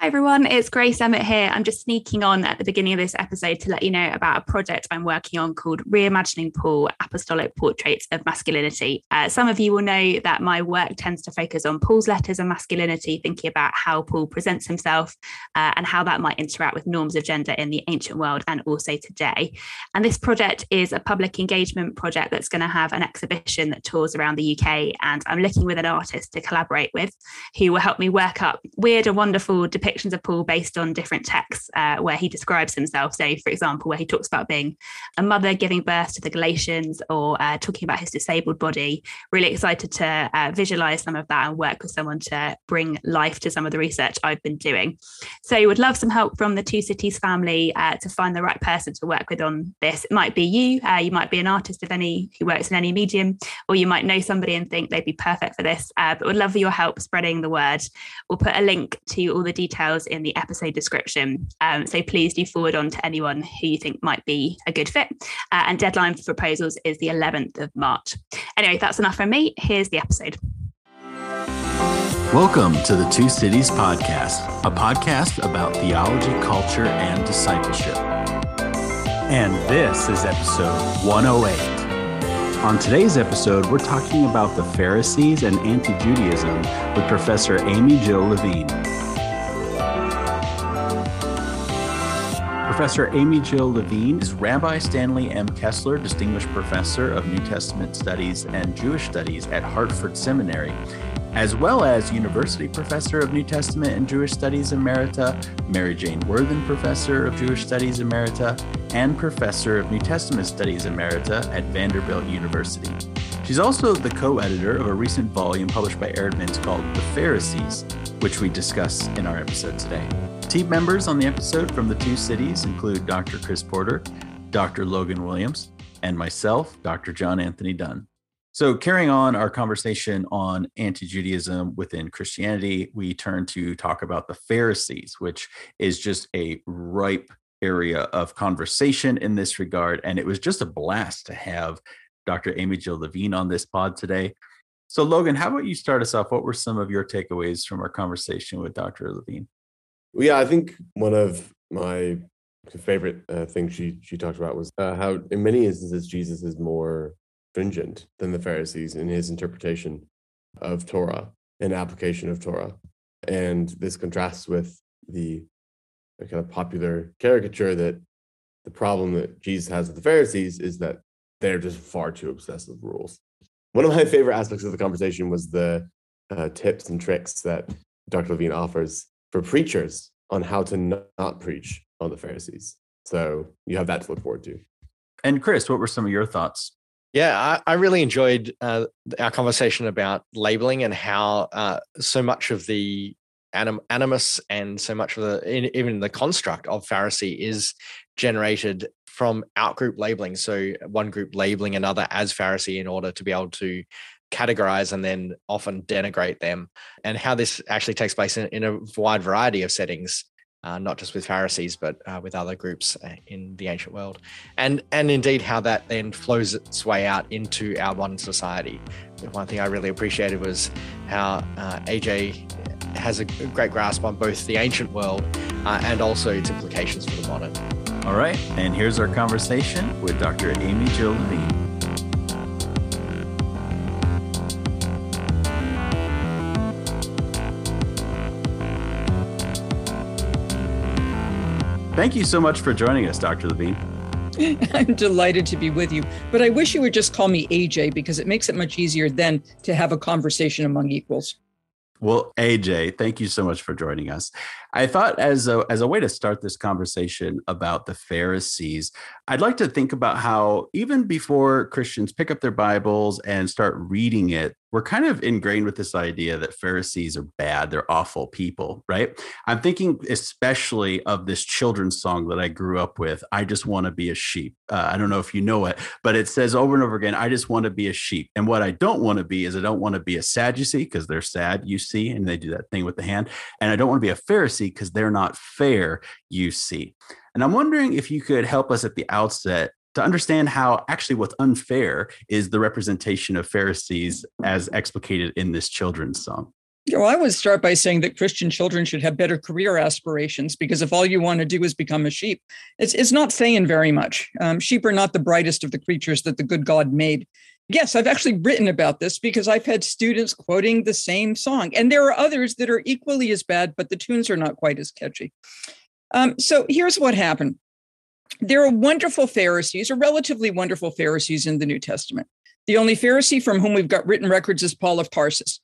Hi everyone, it's Grace Emmett here. I'm just sneaking on at the beginning of this episode to let you know about a project I'm working on called Reimagining Paul Apostolic Portraits of Masculinity. Uh, some of you will know that my work tends to focus on Paul's letters and masculinity, thinking about how Paul presents himself uh, and how that might interact with norms of gender in the ancient world and also today. And this project is a public engagement project that's going to have an exhibition that tours around the UK. And I'm looking with an artist to collaborate with who will help me work up weird and wonderful depictions depictions of Paul based on different texts uh, where he describes himself. So, for example, where he talks about being a mother giving birth to the Galatians or uh, talking about his disabled body. Really excited to uh, visualize some of that and work with someone to bring life to some of the research I've been doing. So, would love some help from the Two Cities family uh, to find the right person to work with on this. It might be you, uh, you might be an artist of any who works in any medium, or you might know somebody and think they'd be perfect for this. Uh, but would love your help spreading the word. We'll put a link to all the details details in the episode description. Um, so please do forward on to anyone who you think might be a good fit. Uh, and deadline for proposals is the 11th of March. Anyway, that's enough from me. Here's the episode. Welcome to the Two Cities Podcast, a podcast about theology, culture, and discipleship. And this is episode 108. On today's episode, we're talking about the Pharisees and anti Judaism with Professor Amy Jill Levine. Professor Amy Jill Levine is Rabbi Stanley M. Kessler Distinguished Professor of New Testament Studies and Jewish Studies at Hartford Seminary, as well as University Professor of New Testament and Jewish Studies Emerita, Mary Jane Werthan Professor of Jewish Studies Emerita, and Professor of New Testament Studies Emerita at Vanderbilt University. She's also the co editor of a recent volume published by Eerdmans called The Pharisees, which we discuss in our episode today. Team members on the episode from the two cities include Dr. Chris Porter, Dr. Logan Williams, and myself, Dr. John Anthony Dunne. So, carrying on our conversation on anti Judaism within Christianity, we turn to talk about the Pharisees, which is just a ripe area of conversation in this regard. And it was just a blast to have Dr. Amy Jill Levine on this pod today. So, Logan, how about you start us off? What were some of your takeaways from our conversation with Dr. Levine? Well, yeah, I think one of my favorite uh, things she she talked about was uh, how, in many instances, Jesus is more stringent than the Pharisees in his interpretation of Torah and application of Torah, and this contrasts with the, the kind of popular caricature that the problem that Jesus has with the Pharisees is that they're just far too obsessed with rules. One of my favorite aspects of the conversation was the uh, tips and tricks that Dr. Levine offers for preachers on how to not preach on the Pharisees. So you have that to look forward to. And Chris, what were some of your thoughts? Yeah, I, I really enjoyed uh, our conversation about labeling and how uh, so much of the anim- animus and so much of the in, even the construct of Pharisee is generated from outgroup labeling. So one group labeling another as Pharisee in order to be able to categorize and then often denigrate them, and how this actually takes place in, in a wide variety of settings. Uh, not just with Pharisees, but uh, with other groups uh, in the ancient world, and and indeed how that then flows its way out into our modern society. One thing I really appreciated was how uh, AJ has a great grasp on both the ancient world uh, and also its implications for the modern. All right, and here's our conversation with Dr. Amy Jill Levine. Thank you so much for joining us, Dr. Levine. I'm delighted to be with you, but I wish you would just call me AJ because it makes it much easier then to have a conversation among equals. Well, AJ, thank you so much for joining us. I thought as a as a way to start this conversation about the Pharisees, I'd like to think about how even before Christians pick up their Bibles and start reading it, we're kind of ingrained with this idea that Pharisees are bad, they're awful people, right? I'm thinking especially of this children's song that I grew up with, I just want to be a sheep. Uh, I don't know if you know it, but it says over and over again, I just want to be a sheep. And what I don't want to be is I don't want to be a Sadducee because they're sad, you see, and they do that thing with the hand. And I don't want to be a Pharisee because they're not fair, you see. And I'm wondering if you could help us at the outset to understand how actually what's unfair is the representation of Pharisees as explicated in this children's song. Well, I would start by saying that Christian children should have better career aspirations because if all you want to do is become a sheep, it's, it's not saying very much. Um, sheep are not the brightest of the creatures that the good God made. Yes, I've actually written about this because I've had students quoting the same song, and there are others that are equally as bad, but the tunes are not quite as catchy. Um, so here's what happened there are wonderful Pharisees, or relatively wonderful Pharisees in the New Testament. The only Pharisee from whom we've got written records is Paul of Tarsus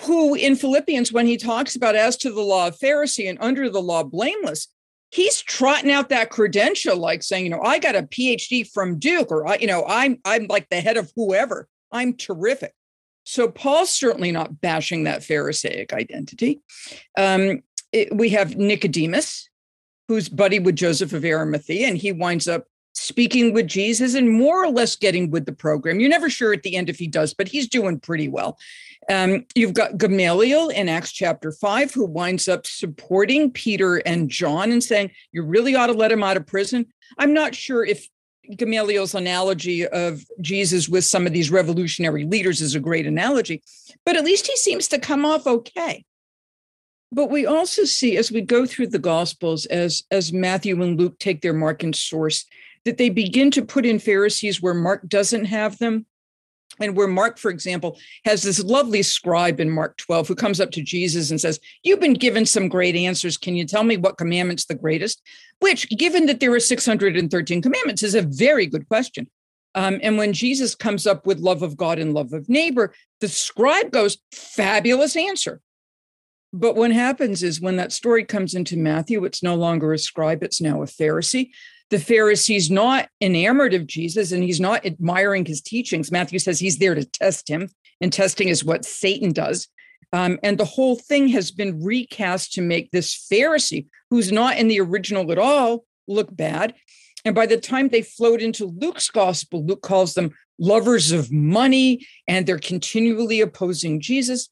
who in Philippians, when he talks about as to the law of Pharisee and under the law blameless, he's trotting out that credential, like saying, you know, I got a PhD from Duke, or I, you know, I'm I'm like the head of whoever. I'm terrific. So Paul's certainly not bashing that Pharisaic identity. Um, it, we have Nicodemus, who's buddy with Joseph of Arimathea, and he winds up speaking with Jesus and more or less getting with the program. You're never sure at the end if he does, but he's doing pretty well. Um, you've got Gamaliel in Acts chapter 5, who winds up supporting Peter and John and saying, You really ought to let him out of prison. I'm not sure if Gamaliel's analogy of Jesus with some of these revolutionary leaders is a great analogy, but at least he seems to come off okay. But we also see as we go through the Gospels, as, as Matthew and Luke take their mark and source, that they begin to put in Pharisees where Mark doesn't have them. And where Mark, for example, has this lovely scribe in Mark 12 who comes up to Jesus and says, You've been given some great answers. Can you tell me what commandment's the greatest? Which, given that there are 613 commandments, is a very good question. Um, and when Jesus comes up with love of God and love of neighbor, the scribe goes, Fabulous answer. But what happens is when that story comes into Matthew, it's no longer a scribe, it's now a Pharisee the Pharisee's not enamored of Jesus and he's not admiring his teachings. Matthew says he's there to test him, and testing is what Satan does. Um, and the whole thing has been recast to make this Pharisee, who's not in the original at all, look bad. And by the time they float into Luke's gospel, Luke calls them lovers of money and they're continually opposing Jesus.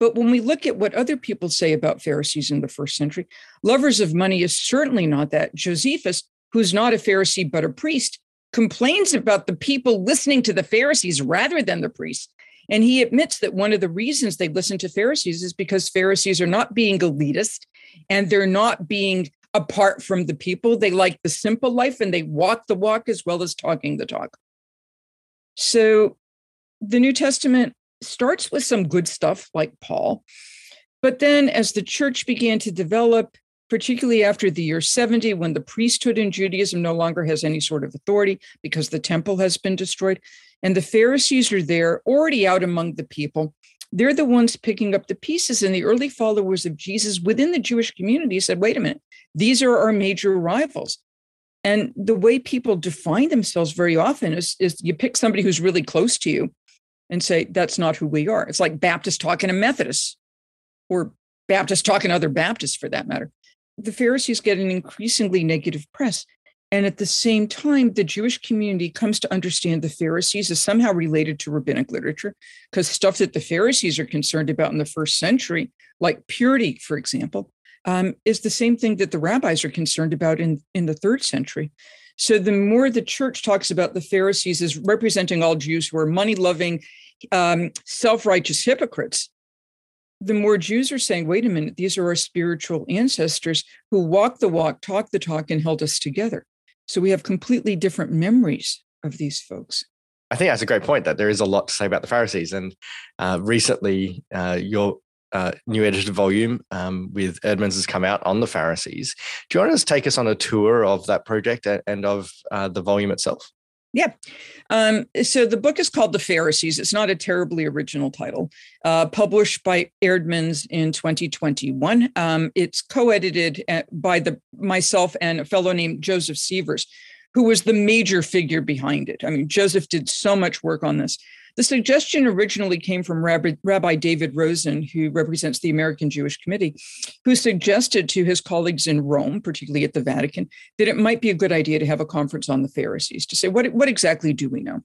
But when we look at what other people say about Pharisees in the first century, lovers of money is certainly not that. Josephus, who's not a Pharisee but a priest, complains about the people listening to the Pharisees rather than the priests. And he admits that one of the reasons they listen to Pharisees is because Pharisees are not being elitist and they're not being apart from the people. They like the simple life and they walk the walk as well as talking the talk. So the New Testament starts with some good stuff like Paul. But then, as the church began to develop, particularly after the year 70, when the priesthood in Judaism no longer has any sort of authority because the temple has been destroyed, and the Pharisees are there already out among the people, they're the ones picking up the pieces. And the early followers of Jesus within the Jewish community said, wait a minute, these are our major rivals. And the way people define themselves very often is, is you pick somebody who's really close to you and say, that's not who we are. It's like Baptists talking to Methodists or Baptists talking to other Baptists for that matter. The Pharisees get an increasingly negative press. And at the same time, the Jewish community comes to understand the Pharisees as somehow related to rabbinic literature, because stuff that the Pharisees are concerned about in the first century, like purity, for example, um, is the same thing that the rabbis are concerned about in, in the third century. So the more the church talks about the Pharisees as representing all Jews who are money loving, um, self righteous hypocrites, the more Jews are saying, wait a minute, these are our spiritual ancestors who walked the walk, talked the talk, and held us together. So we have completely different memories of these folks. I think that's a great point that there is a lot to say about the Pharisees. And uh, recently, uh, your uh, new edited volume um, with Eerdmans has come out on the Pharisees. Do you want to take us on a tour of that project and of uh, the volume itself? Yeah. Um, so the book is called The Pharisees. It's not a terribly original title. Uh, published by Eerdmans in 2021. Um, it's co-edited uh, by the myself and a fellow named Joseph Sievers, who was the major figure behind it. I mean, Joseph did so much work on this. The suggestion originally came from Rabbi, David Rosen, who represents the American Jewish Committee, who suggested to his colleagues in Rome, particularly at the Vatican, that it might be a good idea to have a conference on the Pharisees to say, what, what exactly do we know?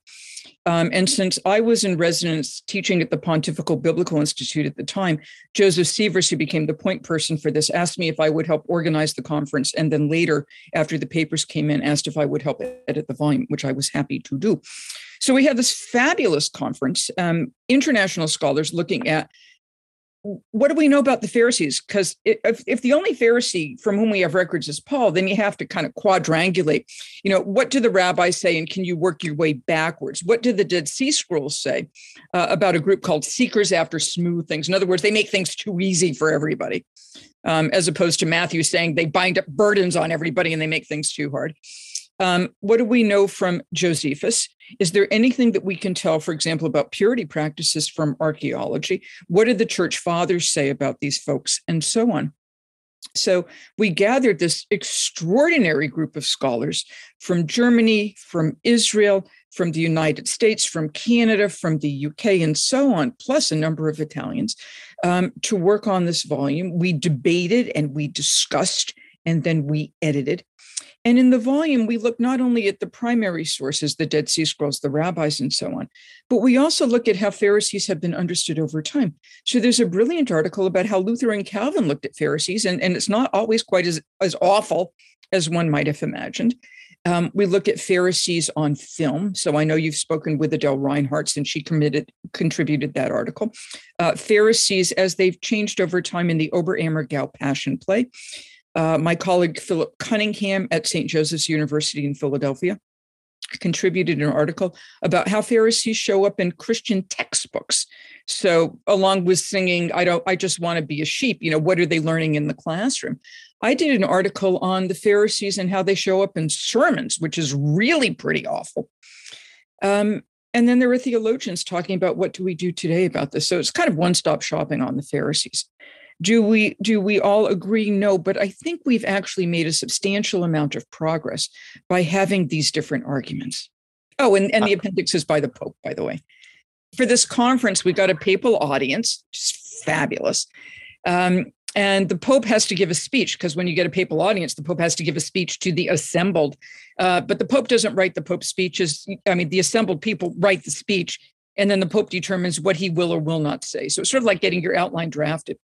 Um, and since I was in residence teaching at the Pontifical Biblical Institute at the time, Joseph Sievers, who became the point person for this, asked me if I would help organize the conference. And then later, after the papers came in, asked if I would help edit the volume, which I was happy to do. So we had this fabulous conference, um, international scholars looking at what do we know about the Pharisees? Because if, if the only Pharisee from whom we have records is Paul, then you have to kind of quadrangulate. You know, what do the rabbis say, and can you work your way backwards? What do the Dead Sea Scrolls say uh, about a group called Seekers After Smooth Things? In other words, they make things too easy for everybody, um, as opposed to Matthew saying they bind up burdens on everybody and they make things too hard. Um, what do we know from Josephus? Is there anything that we can tell, for example, about purity practices from archaeology? What did the church fathers say about these folks, and so on? So we gathered this extraordinary group of scholars from Germany, from Israel, from the United States, from Canada, from the UK, and so on, plus a number of Italians, um, to work on this volume. We debated and we discussed, and then we edited. And in the volume, we look not only at the primary sources, the Dead Sea Scrolls, the rabbis, and so on, but we also look at how Pharisees have been understood over time. So there's a brilliant article about how Luther and Calvin looked at Pharisees, and, and it's not always quite as, as awful as one might have imagined. Um, we look at Pharisees on film. So I know you've spoken with Adele Reinhartz since she committed, contributed that article. Uh, Pharisees as they've changed over time in the Oberammergau Passion Play. Uh, my colleague Philip Cunningham at St. Joseph's University in Philadelphia contributed an article about how Pharisees show up in Christian textbooks. So, along with singing, I don't, I just want to be a sheep, you know, what are they learning in the classroom? I did an article on the Pharisees and how they show up in sermons, which is really pretty awful. Um, and then there were theologians talking about what do we do today about this. So it's kind of one stop shopping on the Pharisees. Do we do we all agree? No, but I think we've actually made a substantial amount of progress by having these different arguments. Oh, and, and the appendix is by the Pope, by the way. For this conference, we got a papal audience, just fabulous. Um, and the Pope has to give a speech because when you get a papal audience, the Pope has to give a speech to the assembled. Uh, but the Pope doesn't write the Pope's speeches. I mean, the assembled people write the speech, and then the Pope determines what he will or will not say. So it's sort of like getting your outline drafted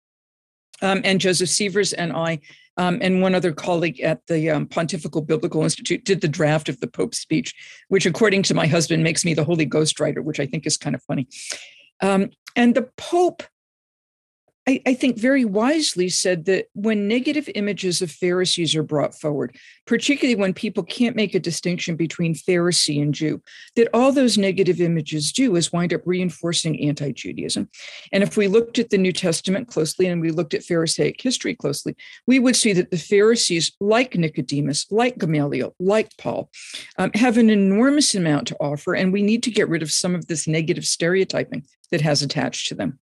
um, and Joseph Sievers and I, um, and one other colleague at the um, Pontifical Biblical Institute, did the draft of the Pope's speech, which, according to my husband, makes me the Holy Ghost writer, which I think is kind of funny. Um, and the Pope I, I, think very wisely said that when negative images of Pharisees are brought forward, particularly when people can't make a distinction between Pharisee and Jew, that all those negative images do is wind up reinforcing anti Judaism. And if we looked at the New Testament closely and we looked at Pharisaic history closely, we would see that the Pharisees, like Nicodemus, like Gamaliel, like Paul, um, have an enormous amount to offer. And we need to get rid of some of this negative stereotyping that has attached to them.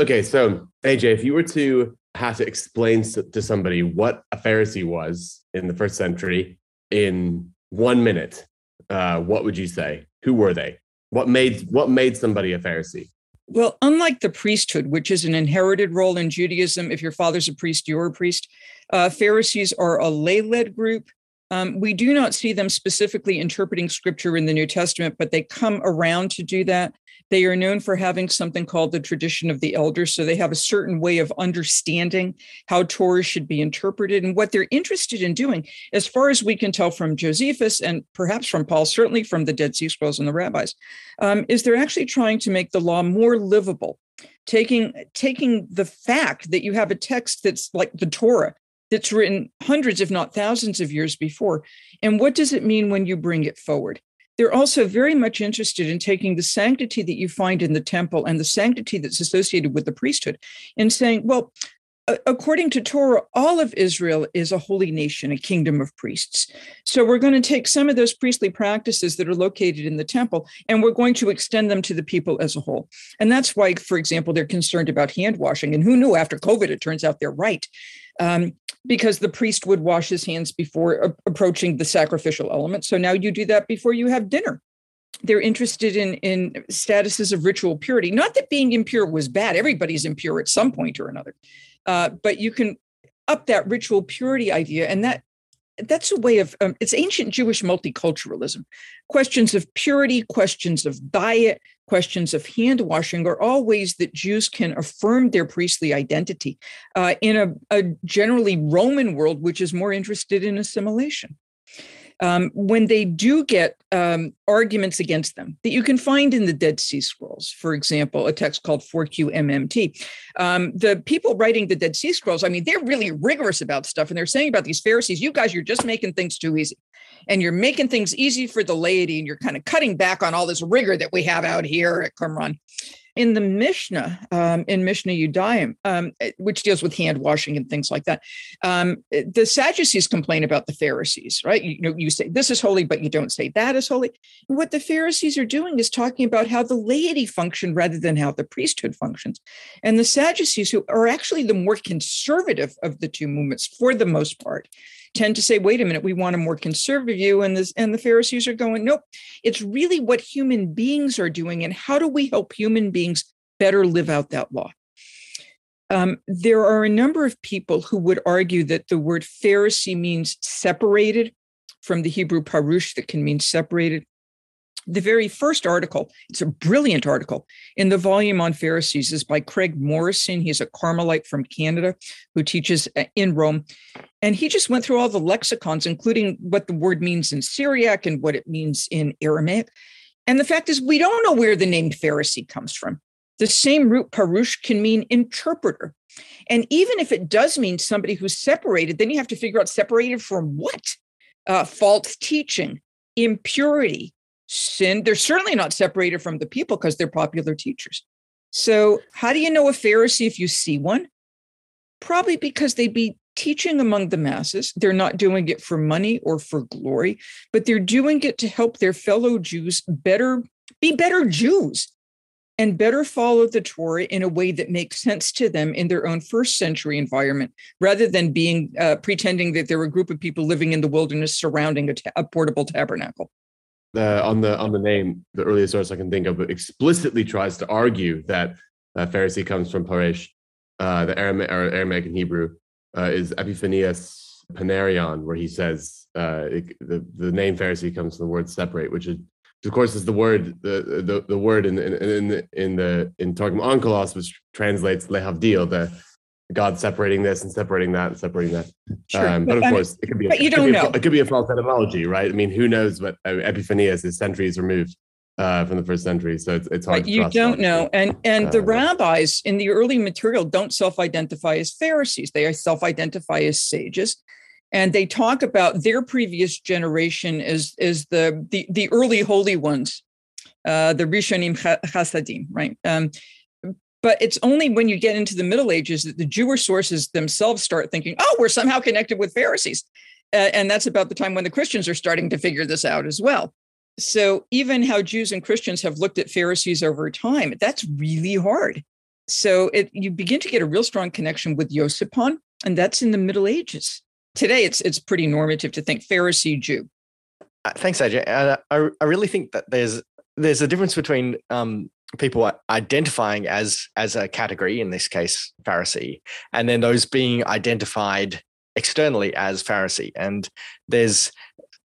Okay, so AJ, if you were to have to explain to somebody what a Pharisee was in the first century in one minute, uh, what would you say? Who were they? What made what made somebody a Pharisee? Well, unlike the priesthood, which is an inherited role in Judaism, if your father's a priest, you're a priest. Uh, Pharisees are a lay-led group. Um, we do not see them specifically interpreting scripture in the New Testament, but they come around to do that. They are known for having something called the tradition of the elders. So they have a certain way of understanding how Torah should be interpreted. And what they're interested in doing, as far as we can tell from Josephus and perhaps from Paul, certainly from the Dead Sea Scrolls and the rabbis, um, is they're actually trying to make the law more livable. Taking, taking the fact that you have a text that's like the Torah, that's written hundreds, if not thousands of years before. And what does it mean when you bring it forward? They're also very much interested in taking the sanctity that you find in the temple and the sanctity that's associated with the priesthood and saying, well, according to Torah, all of Israel is a holy nation, a kingdom of priests. So we're going to take some of those priestly practices that are located in the temple and we're going to extend them to the people as a whole. And that's why, for example, they're concerned about hand washing. And who knew after COVID, it turns out they're right. Um, because the priest would wash his hands before a- approaching the sacrificial element. So now you do that before you have dinner. They're interested in, in statuses of ritual purity. Not that being impure was bad, everybody's impure at some point or another. Uh, but you can up that ritual purity idea, and that that's a way of um, it's ancient Jewish multiculturalism. Questions of purity, questions of diet, questions of hand washing are all ways that Jews can affirm their priestly identity uh, in a, a generally Roman world, which is more interested in assimilation. Um, when they do get um, arguments against them that you can find in the Dead Sea Scrolls, for example, a text called 4QMMT. Um, the people writing the Dead Sea Scrolls, I mean, they're really rigorous about stuff. And they're saying about these Pharisees, you guys, you're just making things too easy. And you're making things easy for the laity, and you're kind of cutting back on all this rigor that we have out here at Qumran in the Mishnah, um, in Mishnah Yadayim, um, eh, which deals with hand washing and things like that, um, eh, the Sadducees complain about the Pharisees, right? You, you, know, you say this is holy, but you don't say that is holy. What the Pharisees are doing is talking about how the laity function rather than how the priesthood functions. And the Sadducees, who are actually the more conservative of the two movements for the most part, tend to say, wait a minute, we want a more conservative view. And this and the Pharisees are going, nope, it's really what human beings are doing. And how do we help human beings better live out that law? Um, there are a number of people who would argue that the word Pharisee means separated from the Hebrew parush that can mean separated the very first article, it's a brilliant article in the volume on Pharisees, is by Craig Morrison. He's a Carmelite from Canada who teaches uh, in Rome. And he just went through all the lexicons, including what the word means in Syriac and what it means in Aramaic. And the fact is, we don't know where the name Pharisee comes from. The same root parush can mean interpreter. And even if it does mean somebody who's separated, then you have to figure out separated from what? Uh, false teaching, impurity, sin. They're certainly not separated from the people because they're popular teachers. So, how do you know a Pharisee if you see one? Probably because they'd be teaching among the masses. They're not doing it for money or for glory, but they're doing it to help their fellow Jews better be better Jews and better follow the Torah in a way that makes sense to them in their own first century environment, rather than being uh, pretending that they're a group of people living in the wilderness surrounding a, ta- a portable tabernacle uh, on the on the name, the earliest source I can think of explicitly tries to argue that uh, Pharisee comes from Paresh, uh, the Aramaic, Aramaic and Hebrew uh, is Epiphanius Panarion, where he says uh, it, the the name Pharisee comes from the word separate, which is of course is the word the the, the word in in in the in the in Targum Onkelos, which translates lehavdil, the God separating this and separating that and separating that. Sure. Um, but, but, of course, it could be. A, you don't know. A, it could be a false etymology, right? I mean, who knows what uh, Epiphanius is centuries removed uh, from the first century, so it's, it's hard. But you don't know, and and uh, the rabbis in the early material don't self-identify as Pharisees; they self-identify as sages, and they talk about their previous generation as as the the, the early holy ones, uh, the Rishonim Chasadim, right? Um, but it's only when you get into the Middle Ages that the Jewish sources themselves start thinking, oh, we're somehow connected with Pharisees. Uh, and that's about the time when the Christians are starting to figure this out as well. So even how Jews and Christians have looked at Pharisees over time, that's really hard. So it, you begin to get a real strong connection with Yosipon, and that's in the Middle Ages. Today, it's it's pretty normative to think Pharisee Jew. Uh, thanks, AJ. Uh, I I really think that there's there's a difference between um, people identifying as as a category in this case pharisee and then those being identified externally as pharisee. And there's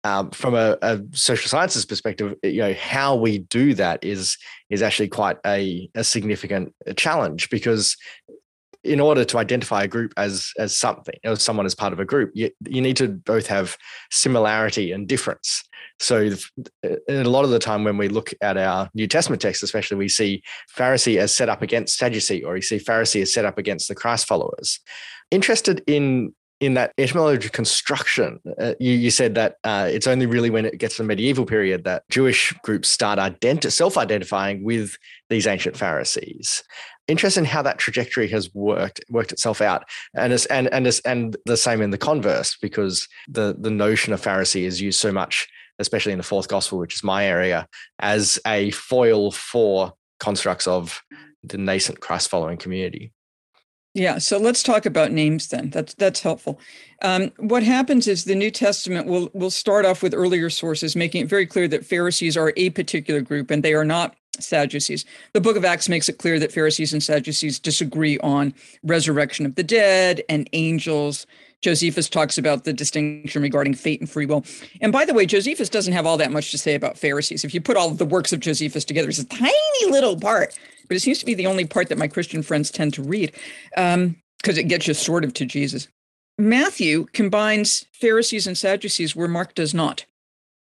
um, from a, a, social sciences perspective you know how we do that is is actually quite a, a significant challenge because in order to identify a group as as something or someone as part of a group you, you need to both have similarity and difference so a lot of the time when we look at our new testament text especially we see pharisee as set up against sadducee or you see pharisee as set up against the christ followers. Interested in in that etymological construction, uh, you, you, said that uh, it's only really when it gets to the medieval period that Jewish groups start identi- self-identifying with these ancient Pharisees. Interested in how that trajectory has worked worked itself out and it's, and and it's, and the same in the converse because the the notion of pharisee is used so much especially in the fourth gospel which is my area as a foil for constructs of the nascent christ following community yeah, so let's talk about names then. That's that's helpful. Um, what happens is the New Testament will will start off with earlier sources, making it very clear that Pharisees are a particular group and they are not Sadducees. The book of Acts makes it clear that Pharisees and Sadducees disagree on resurrection of the dead and angels. Josephus talks about the distinction regarding fate and free will. And by the way, Josephus doesn't have all that much to say about Pharisees. If you put all of the works of Josephus together, it's a tiny little part, but it seems to be the only part that my Christian friends tend to read because um, it gets you sort of to Jesus. Matthew combines Pharisees and Sadducees where Mark does not.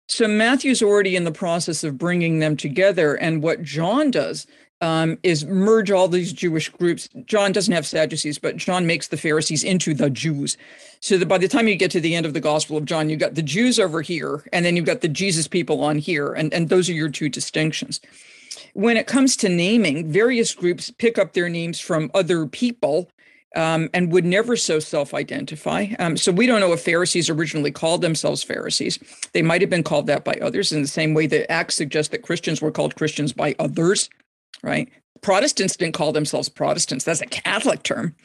So Matthew's already in the process of bringing them together. And what John does um, is merge all these Jewish groups. John doesn't have Sadducees, but John makes the Pharisees into the Jews. So that by the time you get to the end of the Gospel of John, you've got the Jews over here, and then you've got the Jesus people on here. And, and those are your two distinctions. When it comes to naming, various groups pick up their names from other people um, and would never so self identify. Um, so we don't know if Pharisees originally called themselves Pharisees. They might have been called that by others in the same way that Acts suggests that Christians were called Christians by others right? Protestants didn't call themselves Protestants. That's a Catholic term.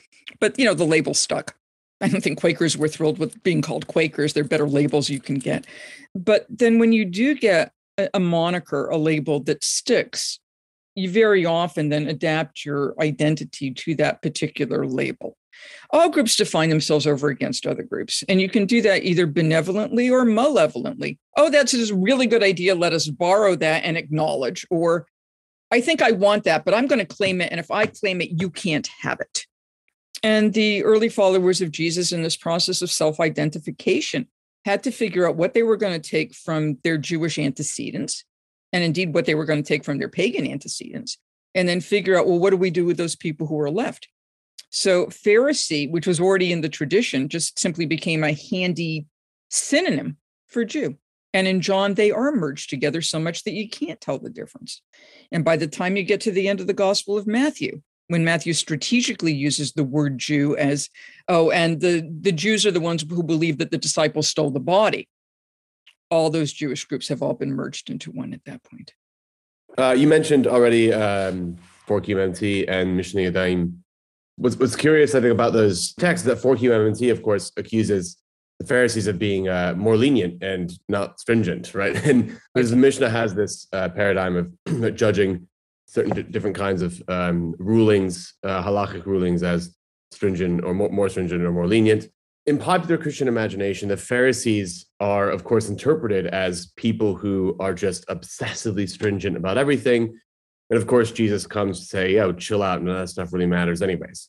But, you know, the label stuck. I don't think Quakers were thrilled with being called Quakers. They're better labels you can get. But then when you do get a, a moniker, a label that sticks, you very often then adapt your identity to that particular label. All groups define themselves over against other groups, and you can do that either benevolently or malevolently. Oh, that's a really good idea. Let us borrow that and acknowledge. Or I think I want that, but I'm going to claim it. And if I claim it, you can't have it. And the early followers of Jesus in this process of self identification had to figure out what they were going to take from their Jewish antecedents, and indeed what they were going to take from their pagan antecedents, and then figure out, well, what do we do with those people who are left? So, Pharisee, which was already in the tradition, just simply became a handy synonym for Jew. And in John, they are merged together so much that you can't tell the difference. And by the time you get to the end of the Gospel of Matthew, when Matthew strategically uses the word Jew as, oh, and the, the Jews are the ones who believe that the disciples stole the body, all those Jewish groups have all been merged into one at that point. Uh, you mentioned already um, UMT and Mishneh Yadayim. What's, what's curious, I think, about those texts that 4QMMT, of course, accuses the Pharisees of being uh, more lenient and not stringent, right? And because the Mishnah has this uh, paradigm of judging certain d- different kinds of um, rulings, uh, halachic rulings, as stringent or more, more stringent or more lenient. In popular Christian imagination, the Pharisees are, of course, interpreted as people who are just obsessively stringent about everything. And of course, Jesus comes to say, yo, chill out. Of that stuff really matters, anyways.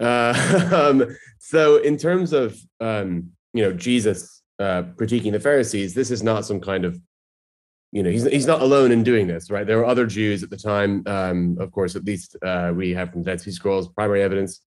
Uh, um, so, in terms of um, you know Jesus uh, critiquing the Pharisees, this is not some kind of you know he's he's not alone in doing this, right? There were other Jews at the time, um, of course. At least uh, we have from Dead Sea Scrolls primary evidence,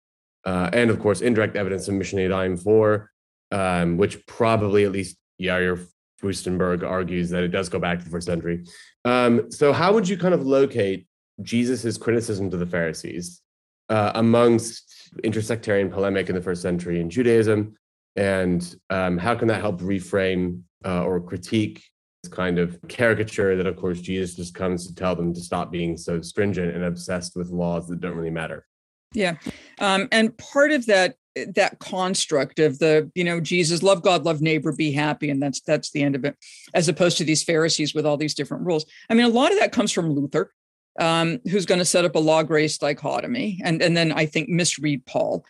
uh, and of course indirect evidence from Mishneh Yadayim four, um, which probably at least Yair Furstenberg argues that it does go back to the first century. Um, so how would you kind of locate Jesus's criticism to the Pharisees uh, amongst intersectarian polemic in the first century in Judaism? And um, how can that help reframe uh, or critique this kind of caricature that of course jesus just comes to tell them to stop being so stringent and obsessed with laws that don't really matter? Yeah. Um, and part of that that construct of the you know jesus love god love neighbor be happy and that's that's the end of it as opposed to these pharisees with all these different rules. I mean a lot of that comes from luther um, who's going to set up a law grace dichotomy and and then i think misread paul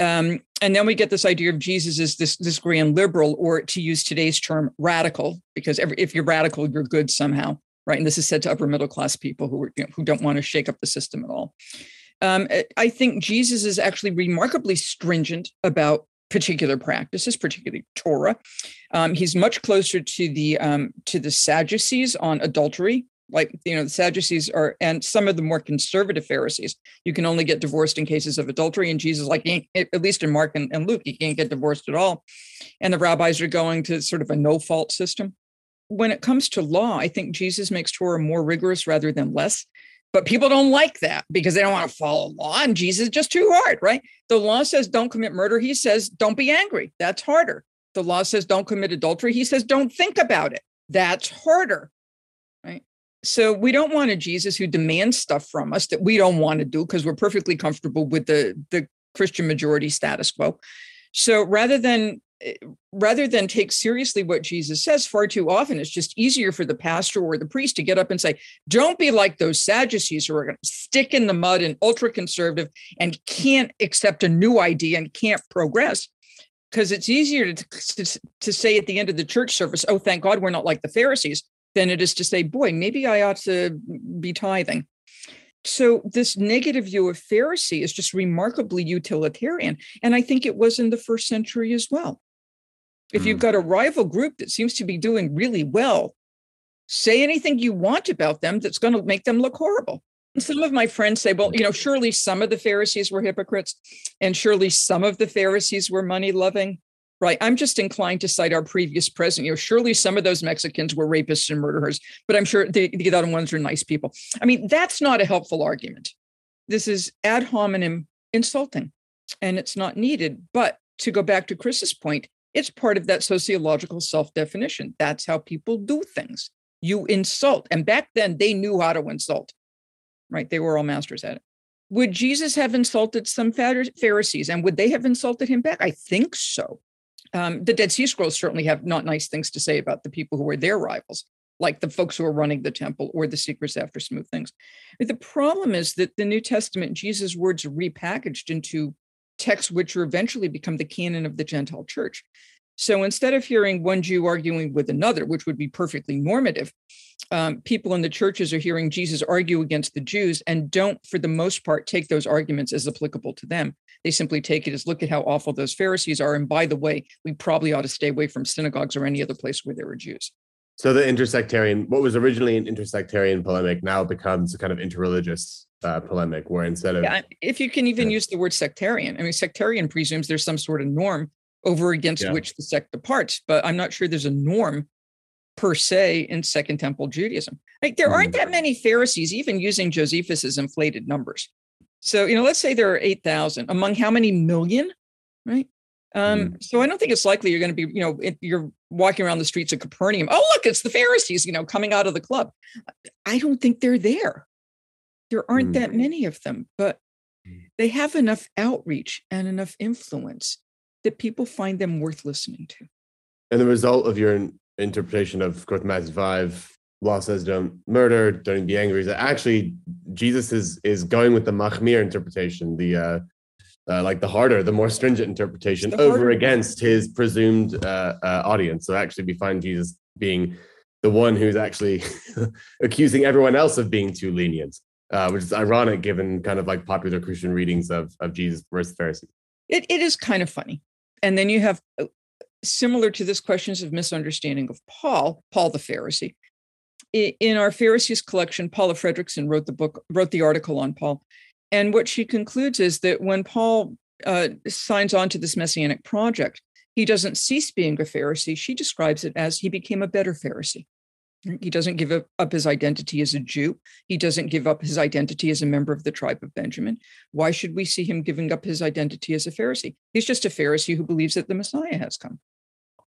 um, and then we get this idea of Jesus as this this grand liberal, or to use today's term, radical, because every, if you're radical, you're good somehow, right? And this is said to upper middle class people who are, you know, who don't want to shake up the system at all. Um, I think Jesus is actually remarkably stringent about particular practices, particularly Torah. Um, he's much closer to the um, to the Sadducees on adultery like you know the sadducees are and some of the more conservative pharisees you can only get divorced in cases of adultery and jesus like at least in mark and, and luke you can't get divorced at all. And the rabbis are going to sort of a no fault system. When it comes to law i think jesus makes torah more rigorous rather than less but people don't like that because they don't want to follow law and jesus is just too hard right? The law says don't commit murder he says don't be angry that's harder. The law says don't commit adultery he says don't think about it that's harder so we don't want a Jesus who demands stuff from us that we don't want to do because we're perfectly comfortable with the the Christian majority status quo. So rather than eh, rather than take seriously what Jesus says, far too often it's just easier for the pastor or the priest to get up and say, "Don't be like those Sadducees who are going to stick in the mud and ultra conservative and can't accept a new idea and can't progress." Because it's easier to, to, to say at the end of the church service, "Oh, thank God we're not like the Pharisees," than it is to say, boy, maybe I ought to be tithing. So, this negative view of Pharisee is just remarkably utilitarian. And I think it was in the first century as well. If you've mm. got a rival group that seems to be doing really well, say anything you want about them that's going to make them look horrible. And some of my friends say, well, you know, surely some of the Pharisees were hypocrites and surely some of the Pharisees were money loving. Right. I'm just inclined to cite our previous president. You know, surely some of those Mexicans were rapists and murderers, but I'm sure the, the other ones are nice people. I mean, that's not a helpful argument. This is ad hominem insulting and it's not needed. But to go back to Chris's point, it's part of that sociological self definition. That's how people do things. You insult. And back then, they knew how to insult, right? They were all masters at it. Would Jesus have insulted some Pharisees and would they have insulted him back? I think so. Um, the Dead Sea Scrolls certainly have not nice things to say about the people who were their rivals, like the folks who are running the temple or the seekers after smooth things. But the problem is that the New Testament, Jesus' words are repackaged into texts which will eventually become the canon of the Gentile church. So instead of hearing one Jew arguing with another, which would be perfectly normative, um, people in the churches are hearing Jesus argue against the Jews and don't, for the most part, take those arguments as applicable to them. They simply take it as look at how awful those Pharisees are. And by the way, we probably ought to stay away from synagogues or any other place where there are Jews. So the intersectarian, what was originally an intersectarian polemic, now becomes a kind of interreligious uh, polemic, where instead of yeah, if you can even yeah. use the word sectarian, I mean, sectarian presumes there's some sort of norm over against yeah. which the sect departs, but I'm not sure there's a norm per se in Second Temple Judaism. Like there aren't that mm. many Pharisees, even using Josephus's inflated numbers. So you know, let's say there are eight thousand among how many million, right? Um, mm. So I don't think it's likely you're going to be, you know, you're walking around the streets of Capernaum. Oh, look, it's the Pharisees, you know, coming out of the club. I don't think they're there. There aren't mm. that many of them, but mm. they have enough outreach and enough influence that people find them worth listening to. And the result of your interpretation of, course, Matthew 5, law says don't murder, don't be angry, is that actually Jesus is is going with the Machmir interpretation, the uh, uh, like the harder, the more stringent interpretation over against his presumed uh, uh, audience. So actually, we find Jesus being the one who's actually accusing everyone else of being too lenient, uh, which is ironic given kind of like popular Christian readings of of Jesus versus Pharisees. It, it is kind of funny and then you have uh, similar to this questions of misunderstanding of Paul, Paul the Pharisee. In our Pharisees collection, Paula Fredriksen wrote the book, wrote the article on Paul. And what she concludes is that when Paul uh, signs on to this messianic project, he doesn't cease being a Pharisee. She describes it as he became a better Pharisee. He doesn't give up his identity as a Jew. He doesn't give up his identity as a member of the tribe of Benjamin. Why should we see him giving up his identity as a Pharisee? He's just a Pharisee who believes that the Messiah has come.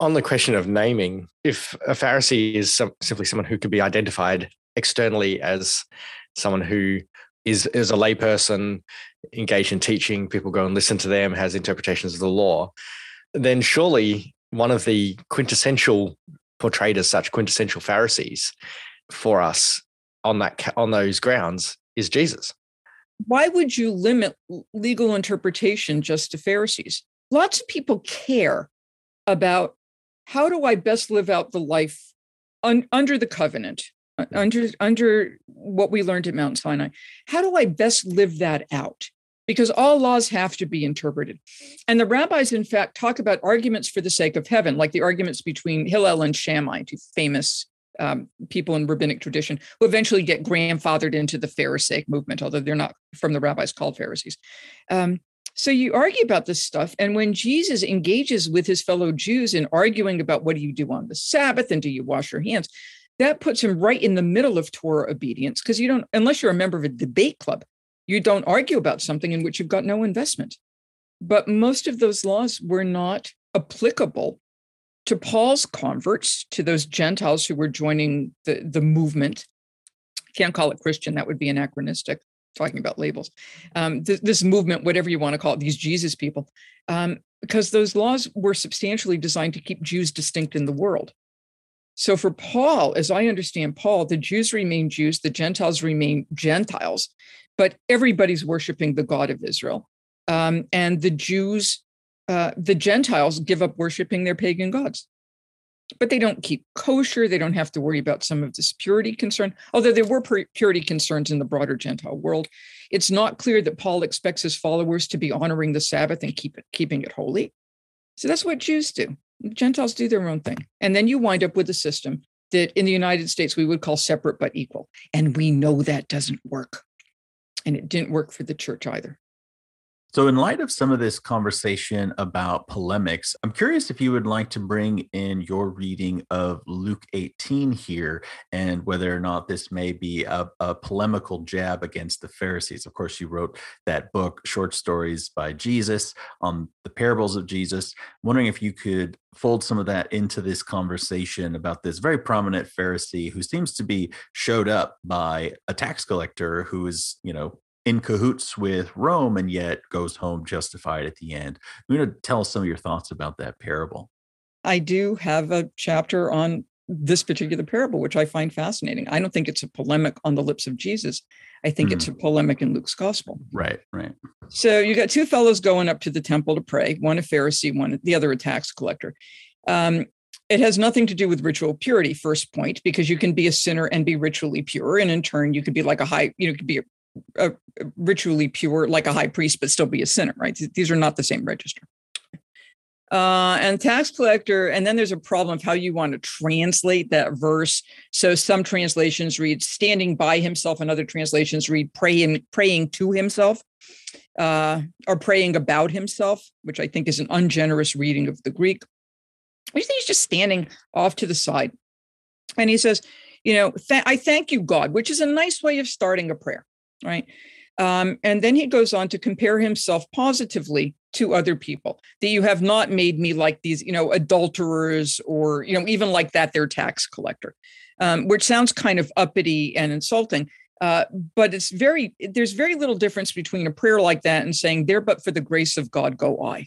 On the question of naming, if a Pharisee is some, simply someone who could be identified externally as someone who is, is a layperson engaged in teaching, people go and listen to them, has interpretations of the law, then surely one of the quintessential portrayed as such quintessential Pharisees for us on that on those grounds is Jesus. Why would you limit legal interpretation just to Pharisees? Lots of people care about how do I best live out the life un, under the covenant, mm-hmm. under under what we learned at Mount Sinai. How do I best live that out? Because all laws have to be interpreted. And the rabbis, in fact, talk about arguments for the sake of heaven, like the arguments between Hillel and Shammai, two famous um, people in rabbinic tradition, who eventually get grandfathered into the Pharisaic movement, although they're not from the rabbis called Pharisees. Um, so you argue about this stuff. And when Jesus engages with his fellow Jews in arguing about what do you do on the Sabbath and do you wash your hands, that puts him right in the middle of Torah obedience because you don't, unless you're a member of a debate club, you don't argue about something in which you've got no investment. But most of those laws were not applicable to Paul's converts, to those Gentiles who were joining the, the movement. Can't call it Christian, that would be anachronistic, talking about labels. Um, th- this movement, whatever you want to call it, these Jesus people, um, because those laws were substantially designed to keep Jews distinct in the world. So for Paul, as I understand Paul, the Jews remain Jews, the Gentiles remain Gentiles but everybody's worshiping the God of Israel. Um, and the Jews, uh, the Gentiles give up worshiping their pagan gods. But they don't keep kosher. They don't have to worry about some of this purity concern, although there were purity concerns in the broader Gentile world. It's not clear that Paul expects his followers to be honoring the Sabbath and keep it, keeping it holy. So that's what Jews do. Gentiles do their own thing. And then you wind up with a system that in the United States we would call separate but equal. And we know that doesn't work. And it didn't work for the church either. So, in light of some of this conversation about polemics, I'm curious if you would like to bring in your reading of Luke 18 here and whether or not this may be a, a, polemical jab against the Pharisees. Of course, you wrote that book, Short Stories by Jesus, on the parables of Jesus. I'm wondering if you could fold some of that into this conversation about this very prominent Pharisee who seems to be showed up by a tax collector who is, you know, in cahoots with Rome and yet goes home justified at the end. I'm going to tell us some of your thoughts about that parable. I do have a chapter on this particular parable, which I find fascinating. I don't think it's a polemic on the lips of Jesus. I think mm. it's a polemic in Luke's gospel. Right, right. So you got two fellows going up to the temple to pray, one a Pharisee, one the other a tax collector. Um, it has nothing to do with ritual purity, first point, because you can be a sinner and be ritually pure. And in turn, you could be like a high, you know, could be a uh, ritually pure like a high priest but still be a sinner right? These are not the same register. Uh, and tax collector and then there's a problem of how you want to translate that verse. So some translations read standing by himself and other translations read praying praying to himself uh, or praying about himself which i think is an ungenerous reading of the greek. I think he's just standing off to the side. And he says you know th- i thank you god which is a nice way of starting a prayer right? Um, and then he goes on to compare himself positively to other people that you have not made me like these, you know, adulterers or, you know, even like that, their tax collector, um, which sounds kind of uppity and insulting. Uh, but it's very, there's very little difference between a prayer like that and saying, There, but for the grace of God, go I.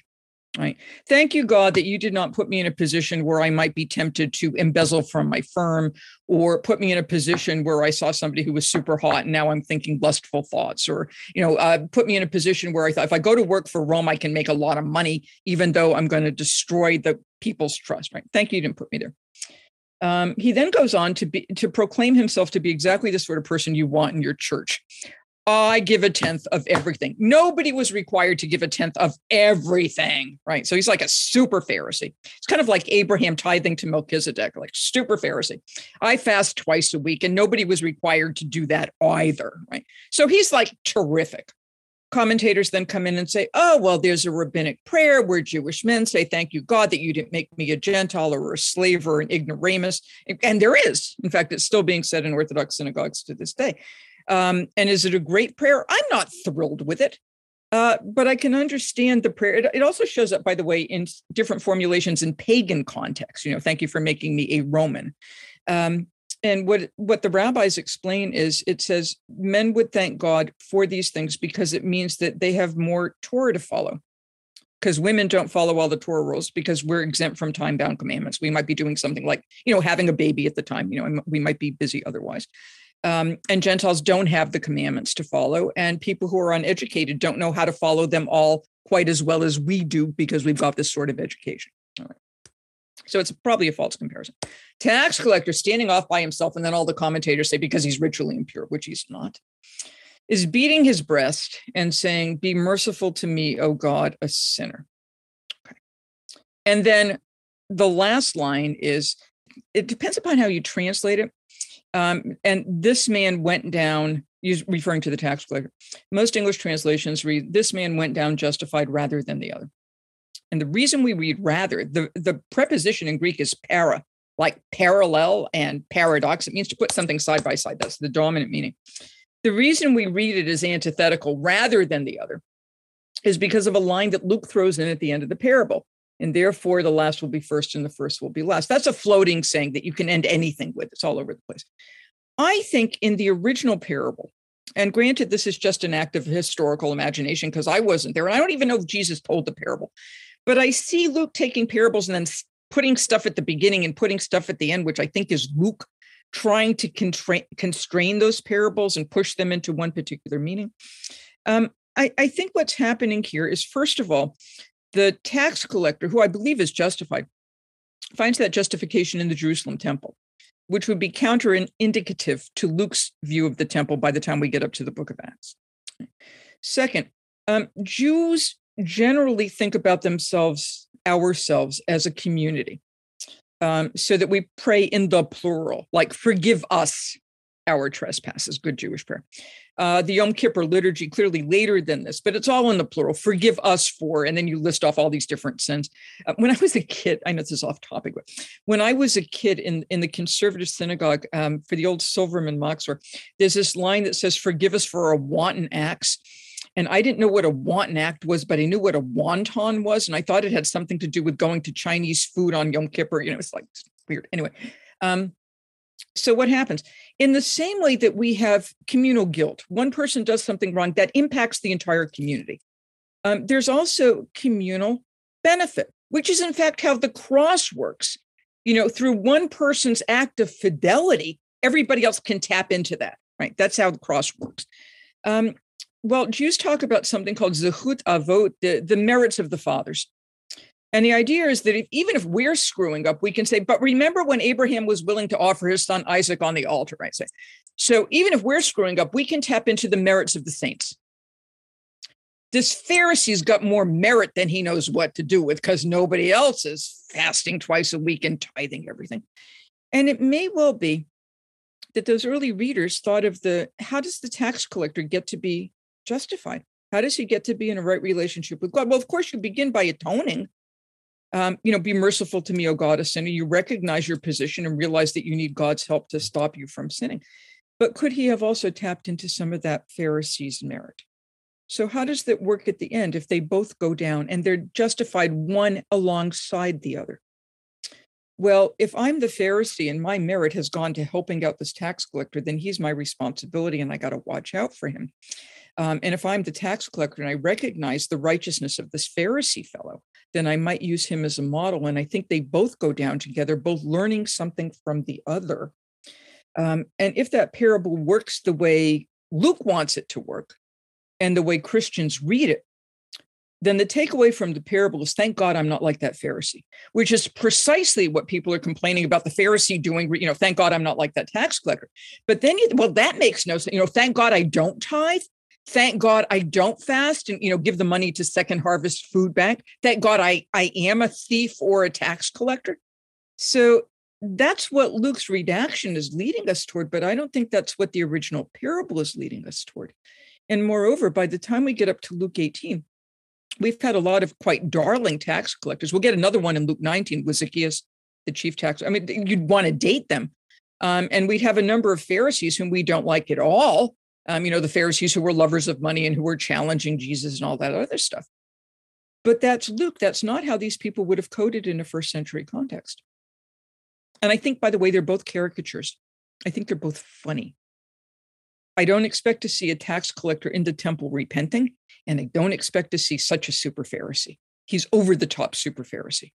Right. Thank you, God, that you did not put me in a position where I might be tempted to embezzle from my firm or put me in a position where I saw somebody who was super hot and now I'm thinking lustful thoughts or, you know, uh, put me in a position where I thought if I go to work for Rome, I can make a lot of money, even though I'm going to destroy the people's trust. Right. Thank you. You didn't put me there. Um, he then goes on to be to proclaim himself to be exactly the sort of person you want in your church. I give a tenth of everything. Nobody was required to give a tenth of everything, right? So he's like a super Pharisee. It's kind of like Abraham tithing to Melchizedek, like super Pharisee. I fast twice a week, and nobody was required to do that either, right? So he's like terrific. Commentators then come in and say, oh, well, there's a rabbinic prayer where Jewish men say, thank you, God, that you didn't make me a Gentile or a slave or an ignoramus. And there is. In fact, it's still being said in Orthodox synagogues to this day. Um, and is it a great prayer? I'm not thrilled with it. Uh, but I can understand the prayer. It, it, also shows up, by the way, in different formulations in pagan contexts. You know, thank you for making me a Roman. Um, and what what the rabbis explain is, it says men would thank God for these things because it means that they have more Torah to follow. Because women don't follow all the Torah rules because we're exempt from time bound commandments. We might be doing something like, you know, having a baby at the time. You know, we might be busy otherwise um, and Gentiles don't have the commandments to follow, and people who are uneducated don't know how to follow them all quite as well as we do because we've got this sort of education. All right. So it's probably a false comparison. Tax collector standing off by himself, and then all the commentators say because he's ritually impure, which he's not, is beating his breast and saying, Be merciful to me, O God, a sinner. Okay. And then the last line is it depends upon how you translate it. Um, and this man went down, referring to the tax collector. Most English translations read, This man went down justified rather than the other. And the reason we read rather, the, the preposition in Greek is para, like parallel and paradox. It means to put something side by side. That's the dominant meaning. The reason we read it as antithetical rather than the other is because of a line that Luke throws in at the end of the parable and therefore the last will be first and the first will be last. That's a floating saying that you can end anything with. It's all over the place. I think in the original parable, and granted, this is just an act of historical imagination because I wasn't there, and I don't even know if Jesus told the parable, but I see Luke taking parables and then putting stuff at the beginning and putting stuff at the end, which I think is Luke trying to constrain, constrain those parables and push them into one particular meaning. Um, I, I think what's happening here is, first of all, the tax collector, who I believe is justified, finds that justification in the Jerusalem temple, which would be counterindicative to Luke's view of the temple by the time we get up to the book of Acts. Second, um, Jews generally think about themselves, ourselves, as a community. um, so that we pray in the plural, like forgive us our trespasses, good Jewish prayer. Uh, the Yom Kippur liturgy clearly later than this, but it's all in the plural. Forgive us for, and then you list off all these different sins. Uh, when I was a kid, I know this is off topic, but when I was a kid in, in the conservative synagogue um, for the old Silverman Machzor, there's this line that says, Forgive us for our wanton acts. And I didn't know what a wanton act was, but I knew what a wonton was. And I thought it had something to do with going to Chinese food on Yom Kippur. You know, it's like weird. Anyway, um, so what happens? In the same way that we have communal guilt, one person does something wrong that impacts the entire community. Um, there's also communal benefit, which is in fact how the cross works. You know, through one person's act of fidelity, everybody else can tap into that. Right? That's how the cross works. Um, well, Jews talk about something called zechut avot, the, the merits of the fathers. And the idea is that if, even if we're screwing up, we can say, but remember when Abraham was willing to offer his son Isaac on the altar, right? So, so even if we're screwing up, we can tap into the merits of the saints. This Pharisee's got more merit than he knows what to do with because nobody else is fasting twice a week and tithing everything. And it may well be that those early readers thought of the how does the tax collector get to be justified? How does he get to be in a right relationship with God? Well, of course, you begin by atoning. Um, you know, be merciful to me, O God, a sinner. You recognize your position and realize that you need God's help to stop you from sinning. But could he have also tapped into some of that Pharisee's merit? So, how does that work at the end if they both go down and they're justified one alongside the other? Well, if I'm the Pharisee and my merit has gone to helping out this tax collector, then he's my responsibility and I got to watch out for him. Um, and if I'm the tax collector and I recognize the righteousness of this Pharisee fellow, then I might use him as a model. And I think they both go down together, both learning something from the other. Um, and if that parable works the way Luke wants it to work and the way Christians read it, then the takeaway from the parable is thank God I'm not like that Pharisee, which is precisely what people are complaining about the Pharisee doing. You know, thank God I'm not like that tax collector. But then, you, well, that makes no sense. You know, thank God I don't tithe thank god i don't fast and you know give the money to second harvest food bank. Thank god i i am a thief or a tax collector. So that's what luke's redaction is leading us toward but i don't think that's what the original parable is leading us toward. And moreover by the time we get up to luke 18 we've had a lot of quite darling tax collectors. We'll get another one in luke 19 with zacchaeus the chief tax i mean you'd want to date them. Um, and we'd have a number of pharisees whom we don't like at all um, you know, the Pharisees who were lovers of money and who were challenging Jesus and all that other stuff. But that's Luke. That's not how these people would have coded in a first century context. And I think, by the way, they're both caricatures. I think they're both funny. I don't expect to see a tax collector in the temple repenting, and I don't expect to see such a super Pharisee. He's over the top super Pharisee.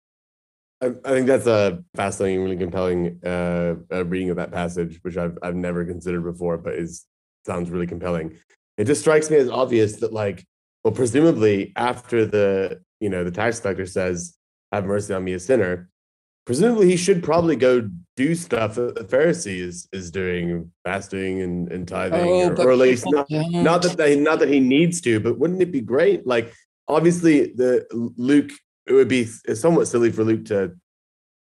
I, think that's a fascinating, really compelling uh, reading of that passage, which I've I've never considered before, but is sounds really compelling. It just strikes me as obvious that, like, well, presumably after the you know the tax collector says, "Have mercy on me, a sinner," presumably he should probably go do stuff that the Pharisee is is doing, fasting and, and tithing, oh, or, or, at least not, not that they, not that he needs to, but wouldn't it be great? Like, obviously, the Luke it would be somewhat silly for Luke to.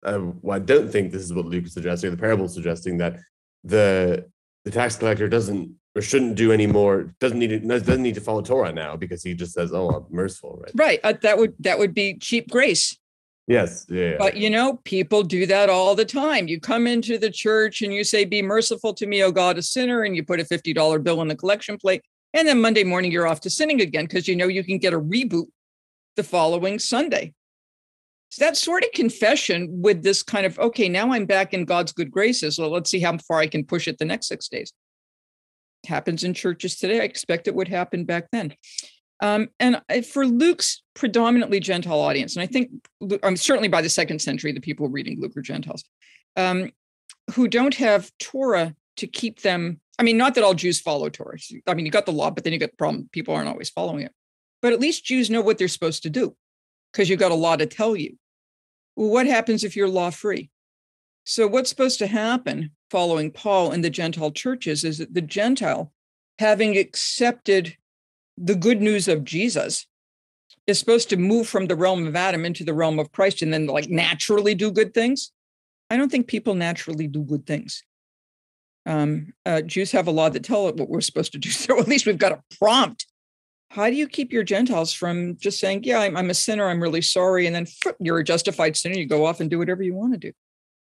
Uh, well, I don't think this is what Luke is suggesting. The parable is suggesting that the the tax collector doesn't or shouldn't do any more doesn't need to doesn't need to follow torah now because he just says oh i'm merciful right? Right uh, that would that would be cheap grace. Yes yeah, yeah, but you know people do that all the time. You come into the church and you say be merciful to me oh god a sinner and you put a $50 bill on the collection plate and then monday morning you're off to sinning again because you know you can get a reboot the following sunday. So that sort of confession with this kind of okay now i'm back in god's good graces well let's see how far i can push it the next six days happens in churches today. I expect it would happen back then. Um, and for Luke's predominantly Gentile audience, and I think I'm certainly by the second century, the people reading Luke are Gentiles um, who don't have Torah to keep them. I mean, not that all Jews follow Torah. I mean, you got the law, but then you got the problem: people aren't always following it. But at least Jews know what they're supposed to do because you've got a law to tell you. Well, what happens if you're law free? So, what's supposed to happen following Paul in the Gentile churches is that the Gentile, having accepted the good news of Jesus, is supposed to move from the realm of Adam into the realm of Christ and then like naturally do good things. I don't think people naturally do good things. Um, uh, Jews have a law that tell it what we're supposed to do. So at least we've got a prompt. How do you keep your Gentiles from just saying, "Yeah, I'm, I'm a sinner. I'm really sorry," and then you're a justified sinner. You go off and do whatever you want to do.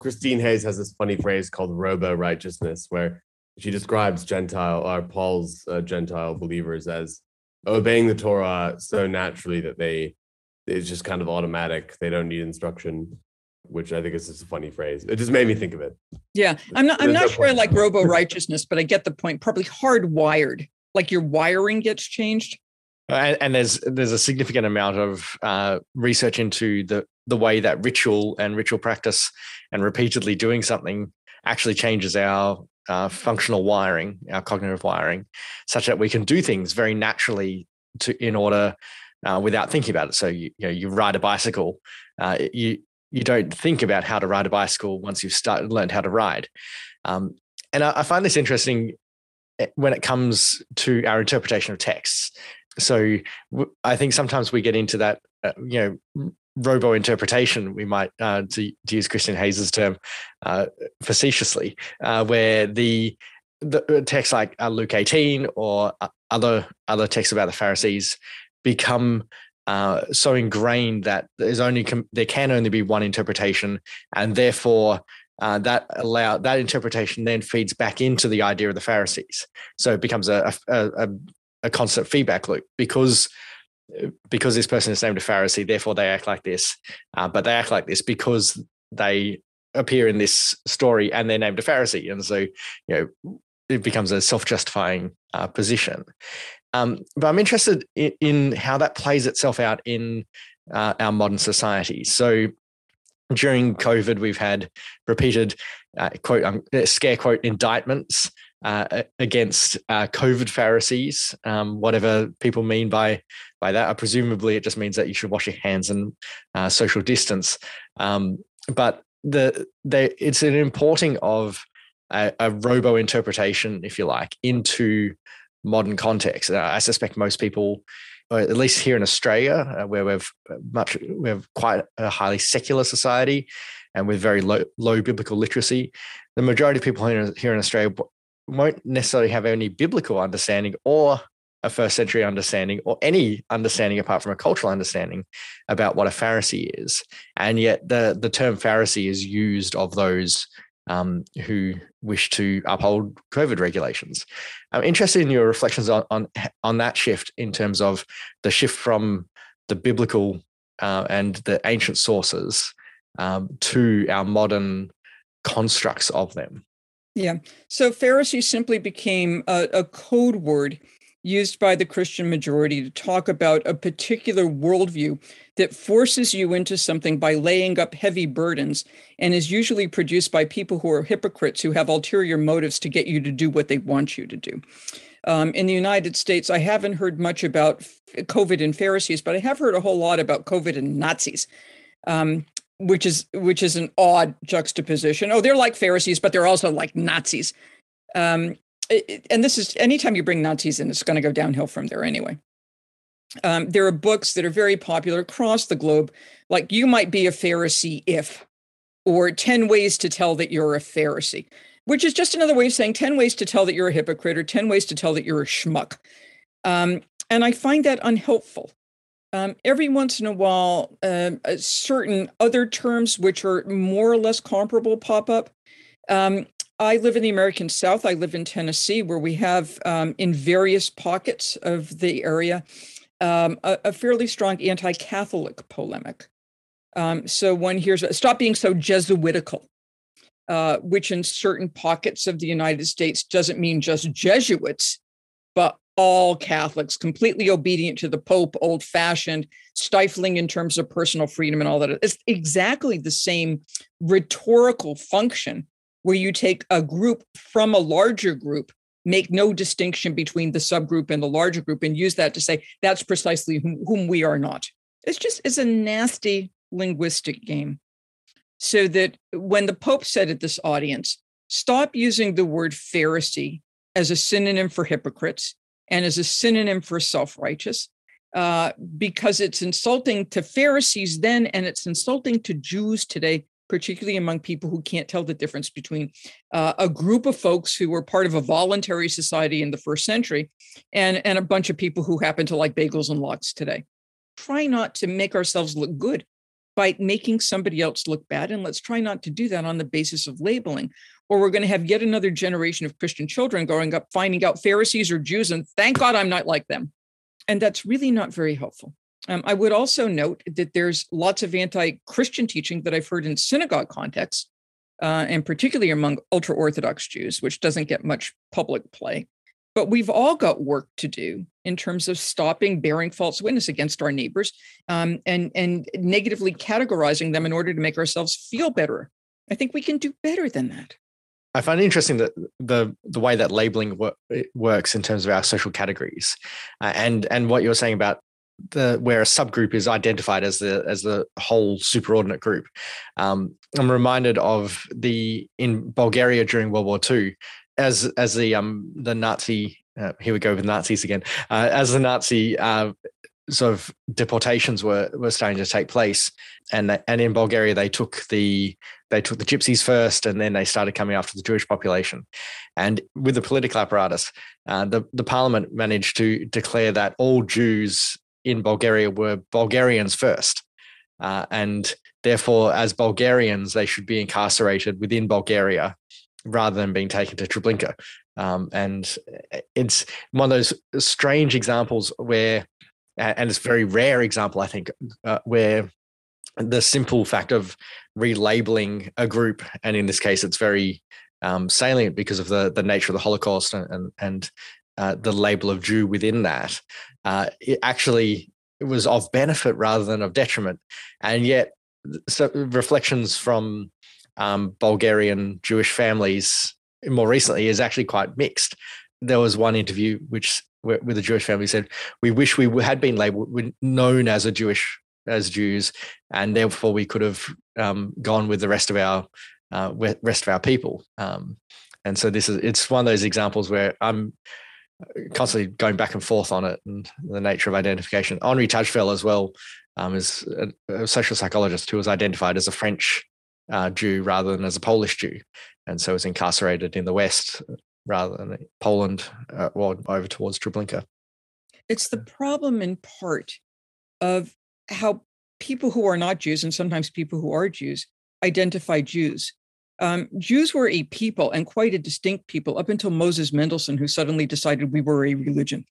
Christine Hayes has this funny phrase called robo righteousness, where she describes Gentile or Paul's uh, Gentile believers as obeying the Torah so naturally that they it's just kind of automatic. They don't need instruction, which I think is just a funny phrase. It just made me think of it. Yeah, I'm not. I'm not sure I like robo righteousness, but I get the point. Probably hardwired, like your wiring gets changed. And, and there's there's a significant amount of uh, research into the the way that ritual and ritual practice and repeatedly doing something actually changes our uh, functional wiring, our cognitive wiring, such that we can do things very naturally to in order uh, without thinking about it. So you, you know you ride a bicycle, uh, you you don't think about how to ride a bicycle once you've started learned how to ride. Um, and I, I find this interesting eh, when it comes to our interpretation of texts. So I think sometimes we get into that, uh, you know, robo interpretation, we might, uh, to, to, use Christine Hayes's term, uh, facetiously, uh, where the the uh, texts like uh, Luke 18 or other other texts about the Pharisees become uh, so ingrained that there's only there can only be one interpretation, and therefore uh, that allow that interpretation then feeds back into the idea of the Pharisees. So it becomes a a, a, a constant feedback loop because because this person is named a Pharisee, therefore they act like this. Uh, but they act like this because they appear in this story and they're named a Pharisee, and so you know it becomes a self-justifying uh, position. Um, but I'm interested in, in, how that plays itself out in uh, our modern society. So during COVID, we've had repeated uh, quote um, scare quote indictments uh, against uh, COVID Pharisees, um, whatever people mean by by that. Uh, presumably, it just means that you should wash your hands and uh, social distance. Um, but the, the it's an importing of a, a robo interpretation, if you like, into modern context. I suspect most people, at least here in Australia, uh, where we've uh, much we have quite a highly secular society, and with very low, low biblical literacy, the majority of people here in Australia won't necessarily have any biblical understanding or a first century understanding or any understanding apart from a cultural understanding about what a Pharisee is. And yet the, the term Pharisee is used of those um, who wish to uphold COVID regulations. I'm interested in your reflections on, on, on that shift in terms of the shift from the biblical uh, and the ancient sources um, to our modern constructs of them. Yeah. So Pharisee simply became a, a code word used by the Christian majority to talk about a particular worldview that forces you into something by laying up heavy burdens and is usually produced by people who are hypocrites who have ulterior motives to get you to do what they want you to do. Um, in the United States, I haven't heard much about COVID and Pharisees, but I have heard a whole lot about COVID and Nazis. Um, which is which is an odd juxtaposition. Oh, they're like Pharisees, but they're also like Nazis. Um, and this is anytime you bring Nazis in, it's going to go downhill from there anyway. Um, there are books that are very popular across the globe, like You Might Be a Pharisee If, or 10 Ways to Tell That You're a Pharisee, which is just another way of saying 10 ways to tell that you're a hypocrite or 10 ways to tell that you're a schmuck. Um, and I find that unhelpful. Um, every once in a while, uh, certain other terms which are more or less comparable pop up. Um, I live in the American South. I live in Tennessee, where we have, um, in various pockets of the area, um, a, a, fairly strong anti Catholic polemic. Um, so one hears, stop being so Jesuitical, uh, which in certain pockets of the United States doesn't mean just Jesuits, but all Catholics, completely obedient to the Pope, old fashioned, stifling in terms of personal freedom and all that. It's exactly the same rhetorical function where you take a group from a larger group, make no distinction between the subgroup and the larger group, and use that to say that's precisely whom, we are not. It's just it's a nasty linguistic game. So that when the Pope said at this audience, stop using the word Pharisee as a synonym for hypocrites and as a synonym for self-righteous, uh, because it's insulting to Pharisees then and it's insulting to Jews today particularly among people who can't tell the difference between uh, a group of folks who were part of a voluntary society in the first century and, and a bunch of people who happen to like bagels and lox today. Try not to make ourselves look good by making somebody else look bad. And let's try not to do that on the basis of labeling, or we're going to have yet another generation of Christian children growing up finding out Pharisees or Jews, and thank God I'm not like them. And that's really not very helpful. Um, I would also note that there's lots of anti Christian teaching that I've heard in synagogue contexts, uh, and particularly among ultra Orthodox Jews, which doesn't get much public play. But we've all got work to do in terms of stopping bearing false witness against our neighbors um, and, and negatively categorizing them in order to make ourselves feel better. I think we can do better than that. I find it interesting that the the way that labeling wor- works in terms of our social categories, uh, and and what you're saying about the where a subgroup is identified as the as the whole superordinate group. Um, I'm reminded of the in Bulgaria during World War II, as as the um the Nazi uh, here we go with Nazis again, uh, as the Nazi uh, sort of deportations were were starting to take place, and and in Bulgaria they took the they took the gypsies first, and then they started coming after the Jewish population, and with the political apparatus, uh, the the parliament managed to declare that all Jews in Bulgaria were Bulgarians first. Uh, and therefore, as Bulgarians, they should be incarcerated within Bulgaria rather than being taken to Treblinka. Um, and it's one of those strange examples where, and it's a very rare example, I think, uh, where the simple fact of relabeling a group, and in this case, it's very um, salient because of the the nature of the Holocaust and and, and uh, the label of Jew within that, uh, it actually was of benefit rather than of detriment. And yet, so reflections from um, Bulgarian Jewish families more recently is actually quite mixed. There was one interview which with a Jewish family said, "We wish we had been labeled, known as a Jewish as Jews, and therefore we could have um, gone with the rest of our uh, rest of our people." Um, and so this is it's one of those examples where I'm constantly going back and forth on it and the nature of identification. Henri Tajfel as well um, is a, a, social psychologist who was identified as a French uh, Jew rather than as a Polish Jew, and so was incarcerated in the West rather than Poland, uh, well, over towards Treblinka. It's the problem in part of how people who are not Jews and sometimes people who are Jews identify Jews um, Jews were a people and quite a distinct people up until Moses Mendelssohn, who suddenly decided we were a religion.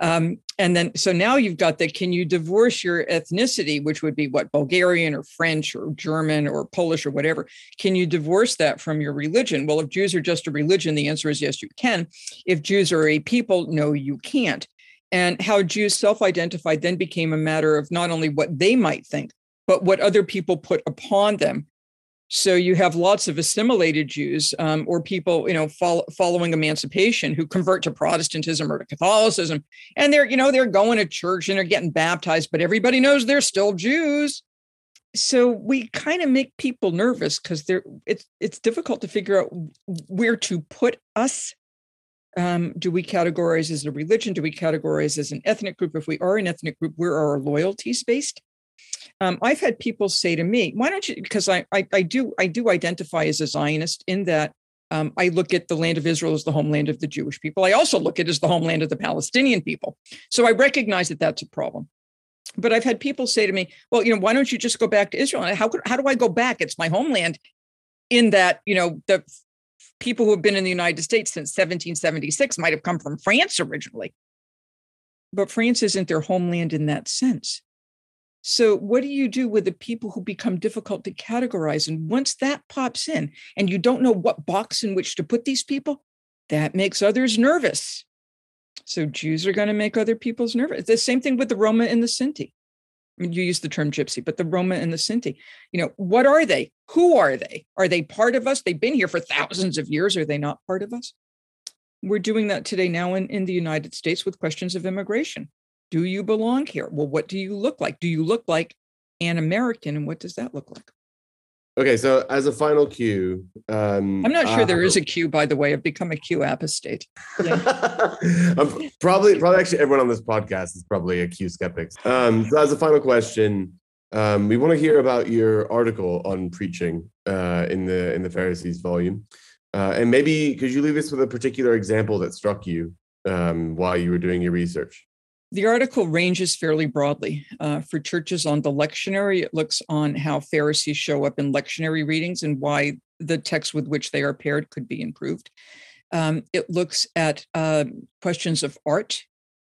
Um, and then, so now you've got that can you divorce your ethnicity, which would be what, Bulgarian or French or German or Polish or whatever? Can you divorce that from your religion? Well, if Jews are just a religion, the answer is yes, you can. If Jews are a people, no, you can't. And how Jews self identified then became a matter of not only what they might think, but what other people put upon them so you have lots of assimilated Jews um, or people, you know, follow, following emancipation who convert to Protestantism or to Catholicism, and they're, you know, they're going to church and they're getting baptized, but everybody knows they're still Jews. So we kind of make people nervous because they're it's it's difficult to figure out where to put us. Um, do we categorize as a religion? Do we categorize as an ethnic group? If we are an ethnic group, where are our loyalties based? Um, I've had people say to me, "Why don't you?" Because I, I, I do I do identify as a Zionist in that um, I look at the land of Israel as the homeland of the Jewish people. I also look at it as the homeland of the Palestinian people. So I recognize that that's a problem. But I've had people say to me, "Well, you know, why don't you just go back to Israel?" How could, how do I go back? It's my homeland. In that, you know, the people who have been in the United States since 1776 might have come from France originally. But France isn't their homeland in that sense. So, what do you do with the people who become difficult to categorize? And once that pops in and you don't know what box in which to put these people, that makes others nervous. So, Jews are going to make other people's nervous. The same thing with the Roma and the Sinti. I mean, you use the term gypsy, but the Roma and the Sinti, you know, what are they? Who are they? Are they part of us? They've been here for thousands of years. Are they not part of us? We're doing that today now in, in the United States with questions of immigration. Do you belong here? Well, what do you look like? Do you look like an American? And what does that look like? Okay, so as a final cue, um, I'm not sure uh, there is a cue. By the way, I've become a Q apostate. Yeah. probably, probably, actually, everyone on this podcast is probably a Q skeptics. Um, so, as a final question, Um, we want to hear about your article on preaching uh, in the in the Pharisees volume, uh, and maybe could you leave us with a particular example that struck you um, while you were doing your research? The article ranges fairly broadly. Uh, for churches on the lectionary, it looks on how Pharisees show up in lectionary readings and why the text with which they are paired could be improved. Um, it looks at uh, questions of art,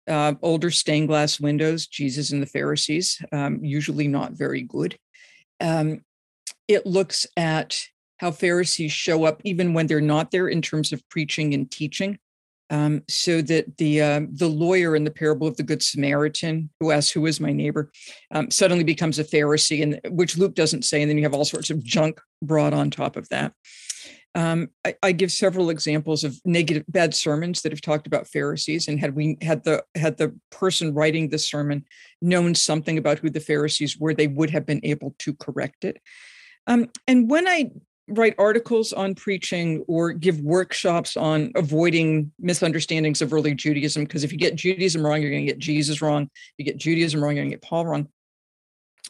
uh, older stained glass windows, Jesus and the Pharisees, um, usually not very good. Um, it looks at how Pharisees show up even when they're not there in terms of preaching and teaching. Um, so that the uh, the lawyer in the parable of the good Samaritan, who asks who is my neighbor, um, suddenly becomes a Pharisee, and which Luke doesn't say, and then you have all sorts of junk brought on top of that. Um, I, I, give several examples of negative, bad sermons that have talked about Pharisees, and had we had the had the person writing the sermon known something about who the Pharisees were, they would have been able to correct it. Um, and when I write articles on preaching or give workshops on avoiding misunderstandings of early Judaism. Because if you get Judaism wrong, you're going to get Jesus wrong. You get Judaism wrong, you're going to get Paul wrong.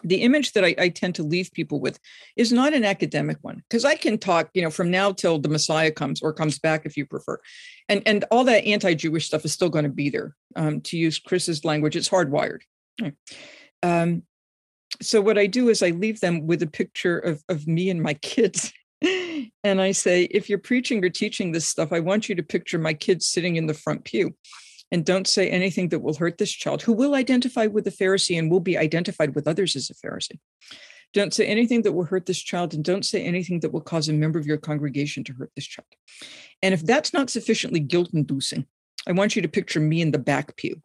The image that I, I tend to leave people with is not an academic one, because I can talk, you know, from now till the Messiah comes or comes back, if you prefer, and and all that anti-Jewish stuff is still going to be there. Um, to use Chris's language, it's hardwired. Um, so what I do is I leave them with a picture of, of me and my kids and I say, if you're preaching or teaching this stuff, I want you to picture my kids sitting in the front pew. And don't say anything that will hurt this child, who will identify with the Pharisee and will be identified with others as a Pharisee. Don't say anything that will hurt this child, and don't say anything that will cause a member of your congregation to hurt this child. And if that's not sufficiently guilt inducing, I want you to picture me in the back pew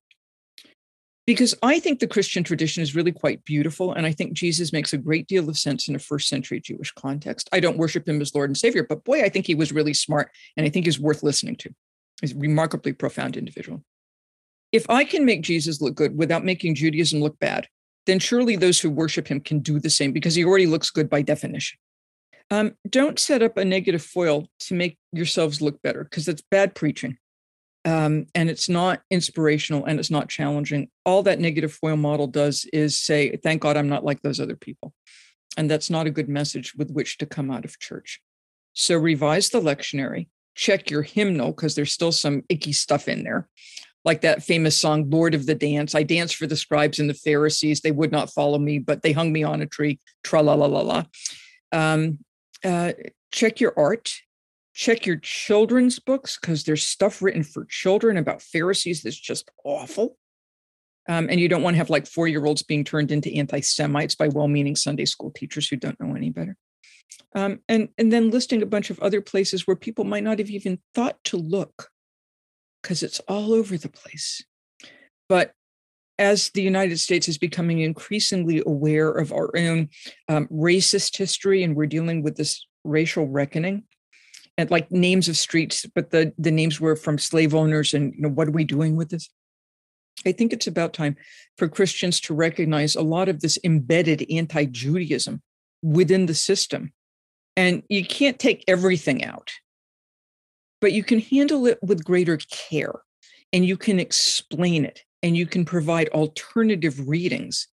because I think the Christian tradition is really quite beautiful. And I think Jesus makes a great deal of sense in a first century Jewish context. I don't worship him as Lord and Savior, but boy, I think he was really smart and I think he's worth listening to. He's a remarkably profound individual. If I can make Jesus look good without making Judaism look bad, then surely those who worship him can do the same because he already looks good by definition. Um, don't set up a negative foil to make yourselves look better because that's bad preaching um, and it's not inspirational and it's not challenging. All that negative foil model does is say, thank God I'm not like those other people. And that's not a good message with which to come out of church. So revise the lectionary, check your hymnal, because there's still some icky stuff in there. Like that famous song, Lord of the Dance. I danced for the scribes and the Pharisees. They would not follow me, but they hung me on a tree. Tra la la la la. Um, uh, check your art check your children's books because there's stuff written for children about Pharisees that's just awful. Um, and you don't want to have like four year olds being turned into anti Semites by well meaning Sunday school teachers who don't know any better. Um, and, and then listing a bunch of other places where people might not have even thought to look because it's all over the place. But as the United States is becoming increasingly aware of our own um, racist history and we're dealing with this racial reckoning, and like names of streets, but the the names were from slave owners. And you know, what are we doing with this? I think it's about time for Christians to recognize a lot of this embedded anti-Judaism within the system. And you can't take everything out, but you can handle it with greater care and you can explain it and you can provide alternative readings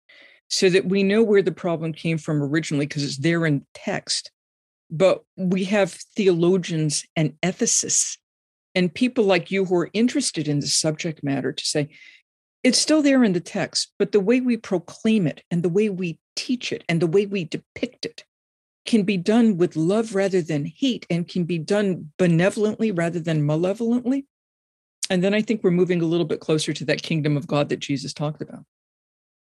so that we know where the problem came from originally because it's there in text but we have theologians and ethicists and people like you who are interested in the subject matter to say it's still there in the text, but the way we proclaim it and the way we teach it and the way we depict it can be done with love rather than hate and can be done benevolently rather than malevolently. And then I think we're moving a little bit closer to that kingdom of God that Jesus talked about.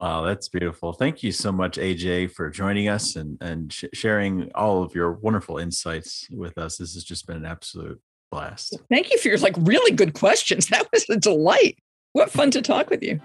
Wow, that's beautiful. Thank you so much, AJ, for joining us and, and sh- sharing all of your wonderful insights with us. This has just been an absolute blast. Thank you for your like really good questions. That was a delight. What fun to talk with you.